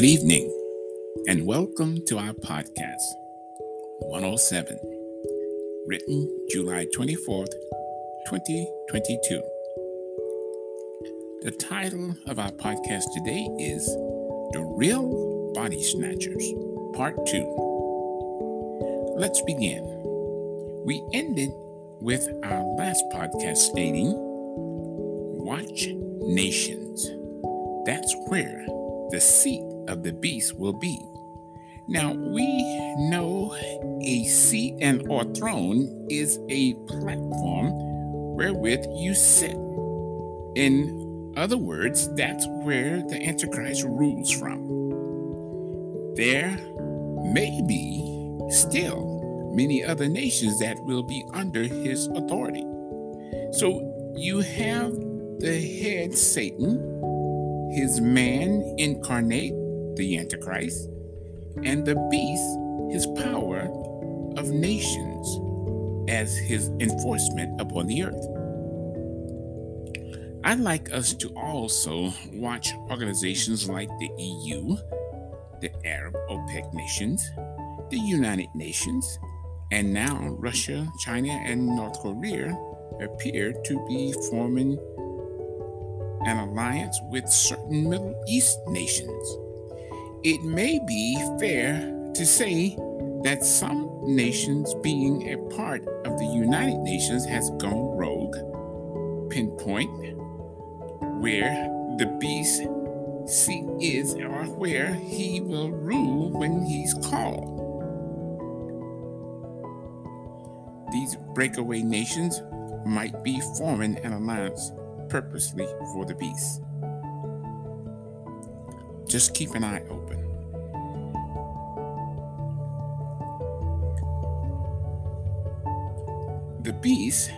Good evening, and welcome to our podcast 107, written July 24th, 2022. The title of our podcast today is The Real Body Snatchers, Part 2. Let's begin. We ended with our last podcast stating, Watch Nations. That's where the seat of the beast will be. Now we know a seat and or throne is a platform wherewith you sit. In other words, that's where the Antichrist rules from. There may be still many other nations that will be under his authority. So you have the head Satan, his man incarnate, the Antichrist, and the beast his power of nations as his enforcement upon the earth. I'd like us to also watch organizations like the EU, the Arab OPEC nations, the United Nations, and now Russia, China, and North Korea appear to be forming an alliance with certain Middle East nations it may be fair to say that some nations being a part of the United Nations has gone rogue, pinpoint where the beast seat is or where he will rule when he's called. These breakaway nations might be forming an alliance purposely for the beast. Just keep an eye open. The beast,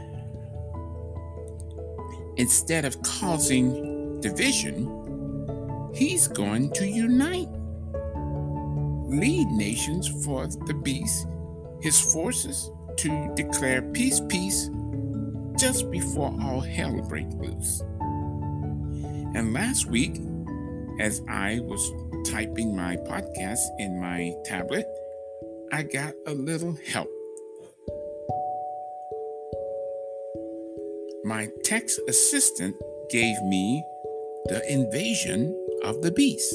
instead of causing division, he's going to unite, lead nations for the beast, his forces to declare peace, peace, just before all hell breaks loose. And last week, as I was typing my podcast in my tablet, I got a little help. My text assistant gave me the invasion of the beast.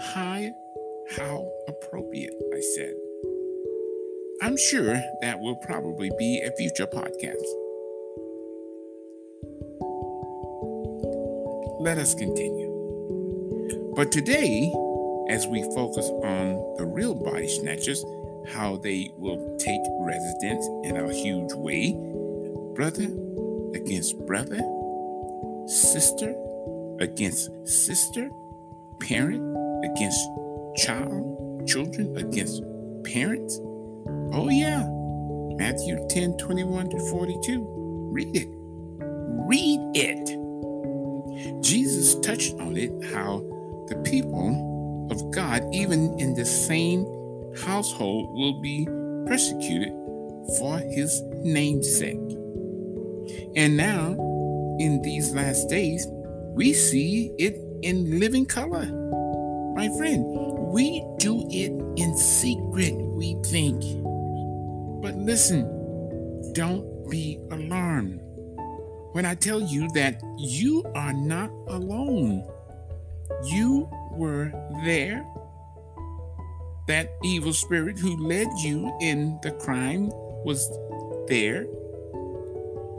Hi, how appropriate, I said. I'm sure that will probably be a future podcast. Let us continue. But today, as we focus on the real body snatchers, how they will take residence in a huge way, brother against brother, sister against sister, parent against child, children against parents. Oh, yeah. Matthew 10 21 to 42. Read it. Read it. Jesus touched on it how the people of God, even in the same household, will be persecuted for his namesake. And now, in these last days, we see it in living color. My friend, we do it in secret, we think. But listen, don't be alarmed when I tell you that you are not alone. You were there. That evil spirit who led you in the crime was there.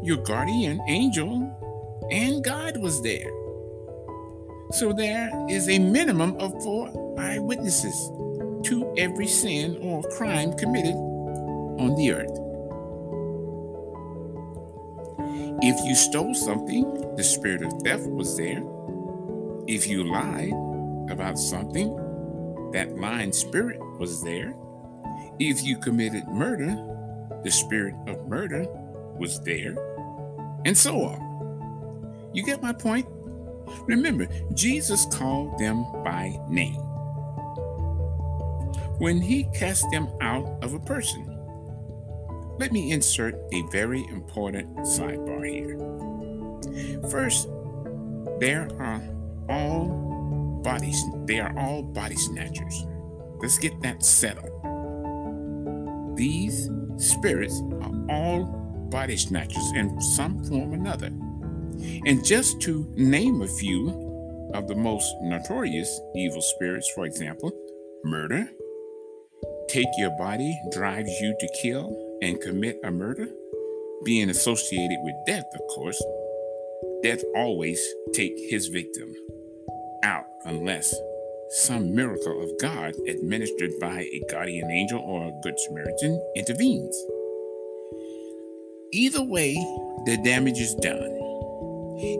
Your guardian angel and God was there. So there is a minimum of four eyewitnesses to every sin or crime committed on the earth. If you stole something, the spirit of theft was there. If you lied about something, that lying spirit was there. If you committed murder, the spirit of murder was there, and so on. You get my point? Remember, Jesus called them by name when he cast them out of a person. Let me insert a very important sidebar here. First, there are all bodies, they are all body snatchers. Let's get that settled. These spirits are all body snatchers in some form or another. And just to name a few of the most notorious evil spirits, for example, murder, take your body drives you to kill and commit a murder, being associated with death, of course, death always take his victim out unless some miracle of God administered by a guardian angel or a good Samaritan intervenes. Either way, the damage is done.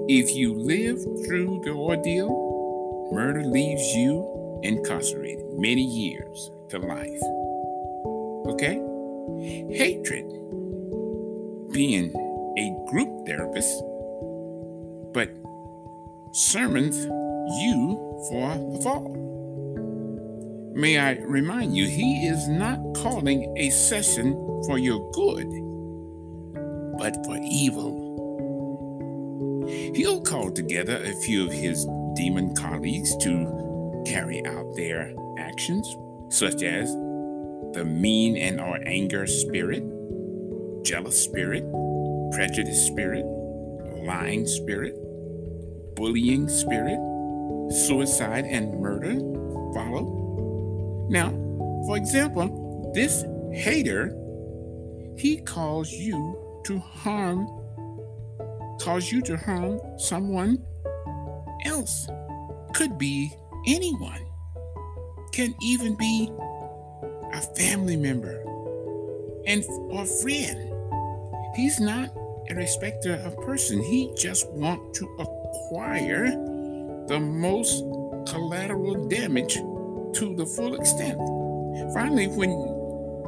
If you live through the ordeal, murder leaves you incarcerated many years to life. Okay? Hatred, being a group therapist, but sermons you for the fall. May I remind you, he is not calling a session for your good, but for evil. He'll call together a few of his demon colleagues to carry out their actions, such as the mean and or anger spirit, jealous spirit, prejudice spirit, lying spirit, bullying spirit, suicide and murder follow. Now, for example, this hater, he calls you to harm, calls you to harm someone else. Could be anyone, can even be a family member and or friend. He's not a respecter of person. He just want to acquire the most collateral damage to the full extent. Finally, when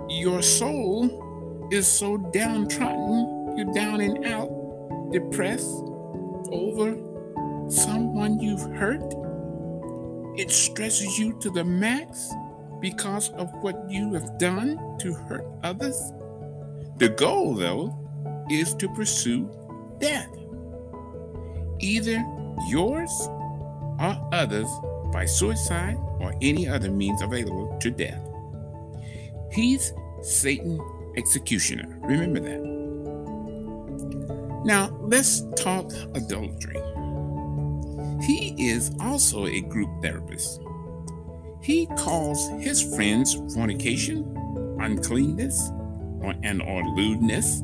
your soul is so downtrodden, you're down and out, depressed over someone you've hurt, it stresses you to the max because of what you have done to hurt others. The goal, though, is to pursue death. Either yours or others by suicide or any other means available to death. He's Satan executioner. Remember that. Now, let's talk adultery. He is also a group therapist. He calls his friends fornication, uncleanness, or, and or lewdness,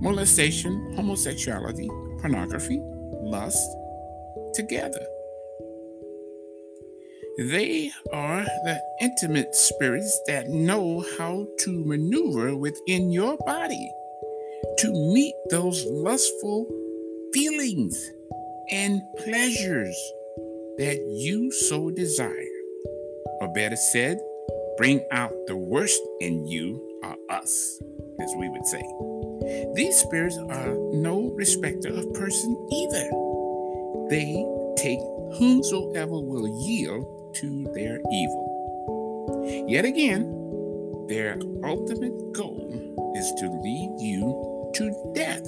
molestation, homosexuality, pornography, lust together. They are the intimate spirits that know how to maneuver within your body to meet those lustful feelings and pleasures that you so desire. Or better said, bring out the worst in you or us, as we would say. These spirits are no respecter of person either. They take whomsoever will yield to their evil. Yet again, their ultimate goal is to lead you to death.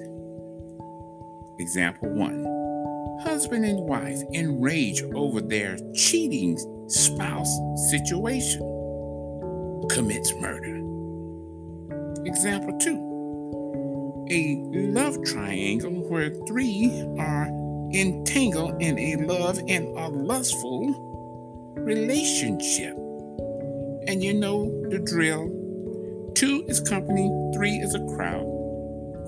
Example 1 Husband and wife enrage over their cheating spouse situation, commits murder. Example 2 a love triangle where three are entangled in a love and a lustful relationship. And you know the drill. Two is company, three is a crowd.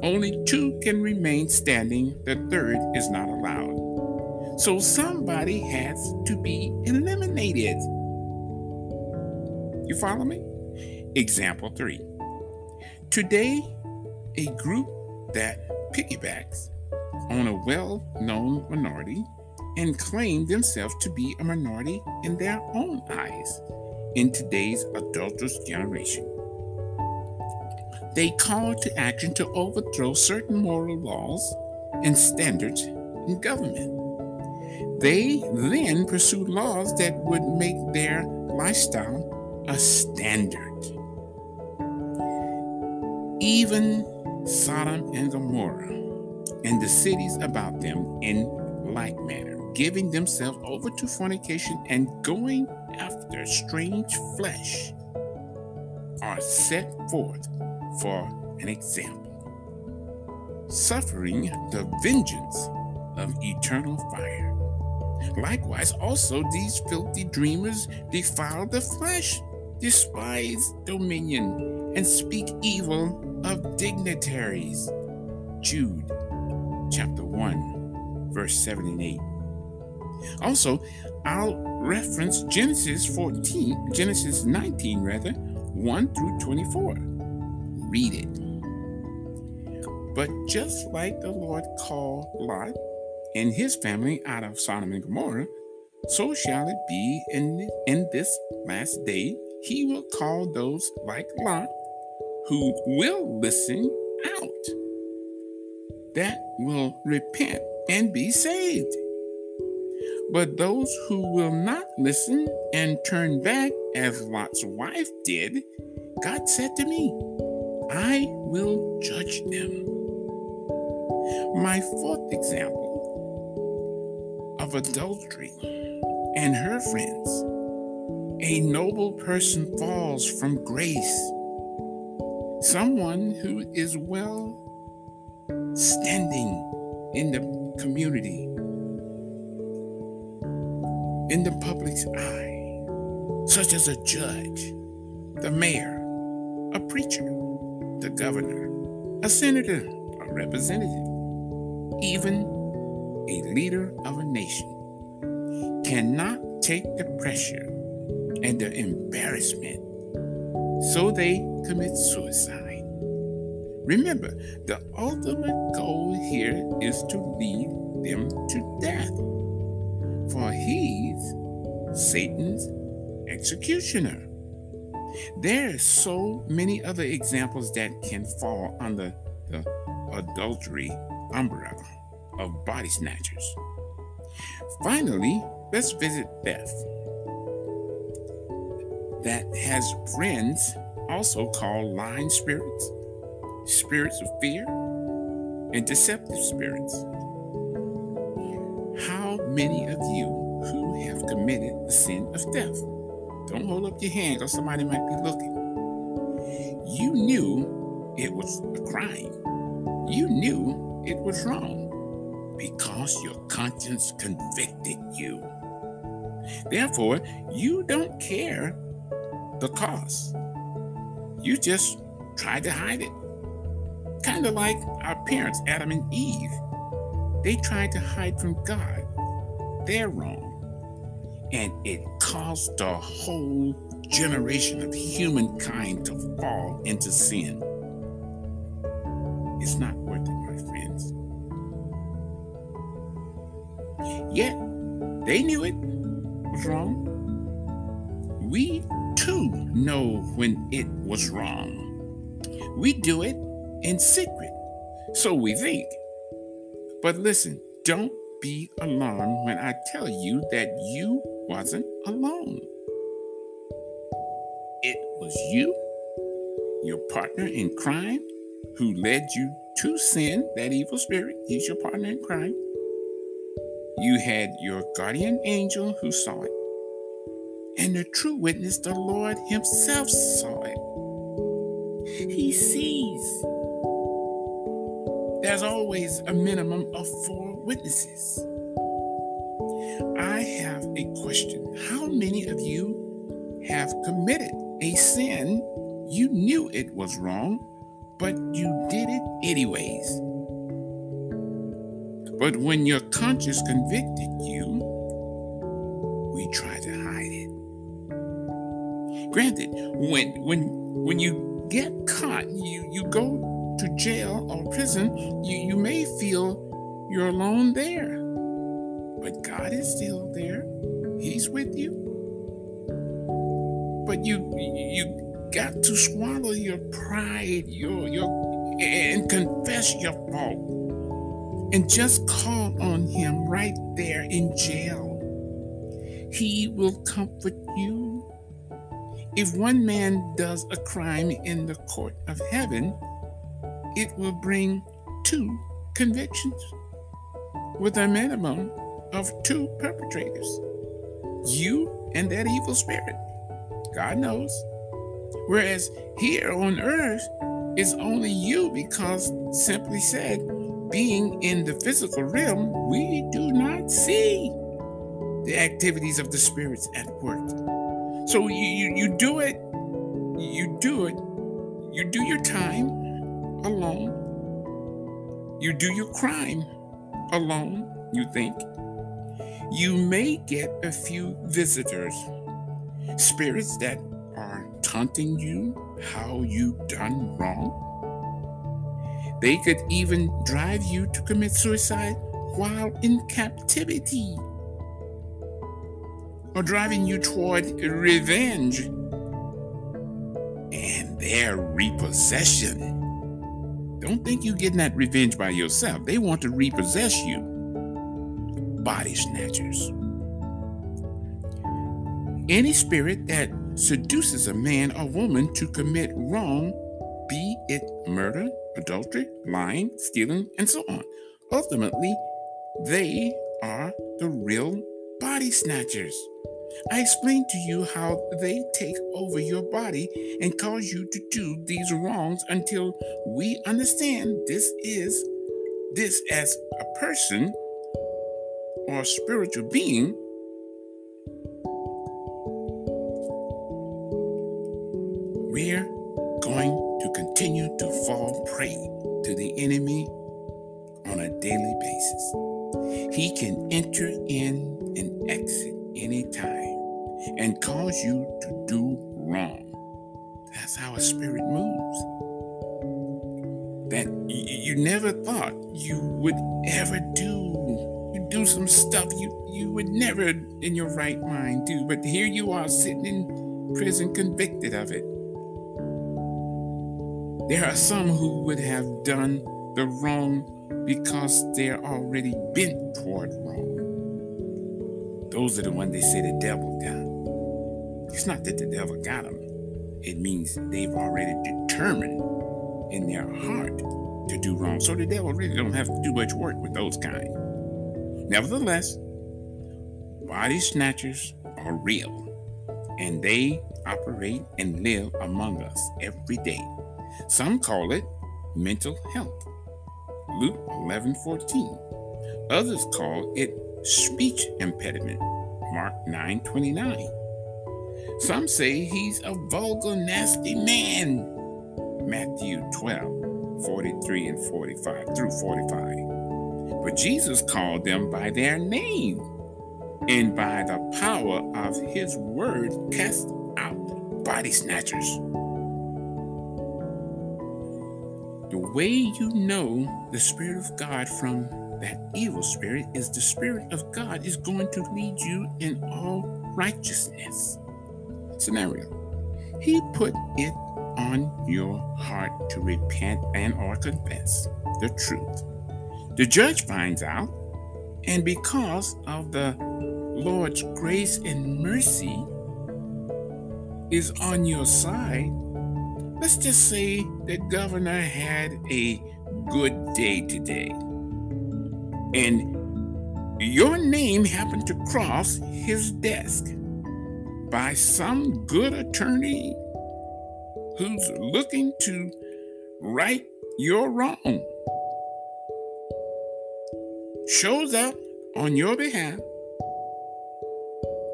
Only two can remain standing, the third is not allowed. So somebody has to be eliminated. You follow me? Example three. Today, a group that piggybacks on a well known minority and claim themselves to be a minority in their own eyes in today's adulterous generation. They call to action to overthrow certain moral laws and standards in government. They then pursue laws that would make their lifestyle a standard. Even Sodom and Gomorrah and the cities about them in like manner giving themselves over to fornication and going after strange flesh are set forth for an example, suffering the vengeance of eternal fire. Likewise, also these filthy dreamers defile the flesh, despise dominion, and speak evil of dignitaries. Jude chapter 1, verse 7 and 8. Also, I'll reference Genesis 14, Genesis 19, rather, 1 through 24. Read it. But just like the Lord called Lot and his family out of Sodom and Gomorrah, so shall it be in, in this last day. He will call those like Lot who will listen out, that will repent and be saved. But those who will not listen and turn back, as Lot's wife did, God said to me, I will judge them. My fourth example of adultery and her friends. A noble person falls from grace. Someone who is well standing in the community, in the public's eye, such as a judge, the mayor, a preacher, the governor, a senator, a representative, even a leader of a nation cannot take the pressure and the embarrassment, so they commit suicide. Remember, the ultimate goal here is to lead them to death, for he's Satan's executioner. There are so many other examples that can fall under the adultery umbrella of body snatchers. Finally, let's visit Beth, that has friends also called lying spirits, spirits of fear, and deceptive spirits. How many of you who have committed the sin of theft? Don't hold up your hand or somebody might be looking. You knew it was a crime. You knew it was wrong because your conscience convicted you. Therefore, you don't care the cost. You just tried to hide it. Kind of like our parents, Adam and Eve. They tried to hide from God. They're wrong. And it caused the whole generation of humankind to fall into sin. It's not worth it, my friends. Yet, they knew it was wrong. We too know when it was wrong. We do it in secret, so we think. But listen, don't be alarmed when I tell you that you wasn't alone. It was you, your partner in crime, who led you to sin, that evil spirit. He's your partner in crime. You had your guardian angel who saw it. And the true witness, the Lord Himself, saw it. He sees. There's always a minimum of four witnesses. I have a question. How many of you have committed a sin you knew it was wrong, but you did it anyways? But when your conscience convicted you, we try to. Granted, when when when you get caught, you you go to jail or prison, you, you may feel you're alone there. But God is still there. He's with you. But you you got to swallow your pride, your your and confess your fault and just call on him right there in jail. He will comfort you. If one man does a crime in the court of heaven, it will bring two convictions with a minimum of two perpetrators you and that evil spirit. God knows. Whereas here on earth, it's only you because, simply said, being in the physical realm, we do not see the activities of the spirits at work. So you, you, you do it, you do it, you do your time alone. You do your crime alone, you think. You may get a few visitors, spirits that are taunting you how you done wrong. They could even drive you to commit suicide while in captivity or driving you toward revenge and their repossession. Don't think you're getting that revenge by yourself. They want to repossess you. Body snatchers. Any spirit that seduces a man or woman to commit wrong, be it murder, adultery, lying, stealing, and so on. Ultimately, they are the real body snatchers. I explained to you how they take over your body and cause you to do these wrongs until we understand this is this as a person or a spiritual being. We're going to continue to fall prey to the enemy on a daily basis. He can enter in and exit anytime and cause you to do wrong. That's how a spirit moves. That you, never thought you would ever do. You do some stuff you, you would never in your right mind do, but here you are sitting in prison convicted of it. There are some who would have done the wrong because they're already bent toward wrong. Those are the ones they say the devil got. It's not that the devil got them. It means they've already determined in their heart to do wrong. So the devil really don't have to do much work with those kind. Nevertheless, body snatchers are real and they operate and live among us every day. Some call it mental health. Luke 11 14. Others call it speech impediment. Mark 9:29. Some say he's a vulgar, nasty man. Matthew 12, 43 and 45 through 45. But Jesus called them by their name, and by the power of his word cast out body snatchers. The way you know the Spirit of God from that evil spirit is the Spirit of God is going to lead you in all righteousness. Scenario. He put it on your heart to repent and or confess the truth. The judge finds out, and because of the Lord's grace and mercy is on your side, let's just say the governor had a good day today. And your name happened to cross his desk by some good attorney who's looking to right your wrong, shows up on your behalf,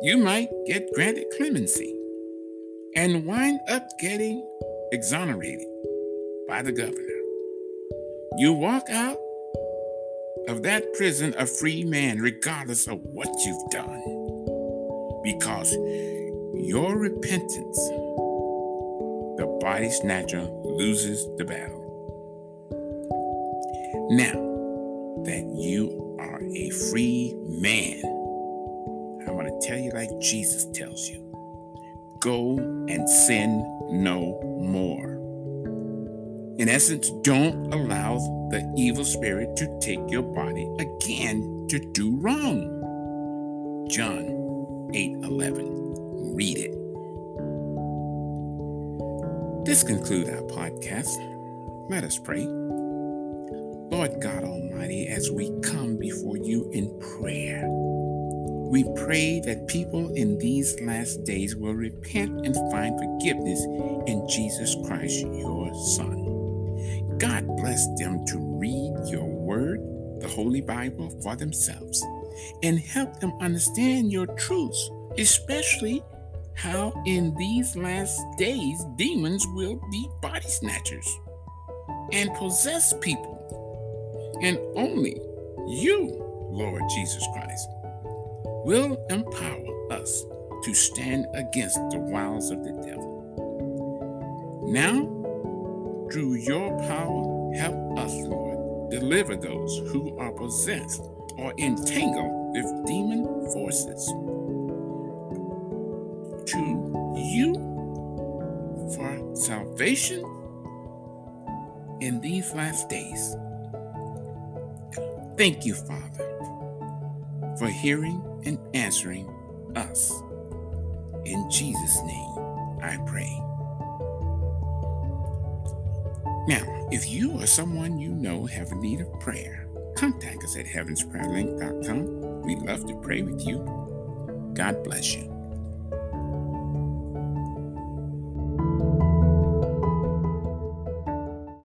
you might get granted clemency and wind up getting exonerated by the governor. You walk out of that prison a free man, regardless of what you've done. Because your repentance, the body snatcher loses the battle. Now that you are a free man, I want to tell you like Jesus tells you go and sin no more. In essence, don't allow the evil spirit to take your body again to do wrong. John 8:11. Read it. This concludes our podcast. Let us pray. Lord God Almighty, as we come before you in prayer, We pray that people in these last days will repent and find forgiveness in Jesus Christ, your Son. God bless them to read your word, the Holy Bible, for themselves and help them understand your truths, especially how in these last days demons will be body snatchers and possess people. And only you, Lord Jesus Christ, will empower us to stand against the wiles of the devil. Now, through your power, help us, Lord, deliver those who are possessed or entangled with demon forces to you for salvation in these last days. Thank you, Father, for hearing and answering us. In Jesus' name, I pray. Now, if you or someone you know have a need of prayer, contact us at heavensprayerlink.com. We'd love to pray with you. God bless you.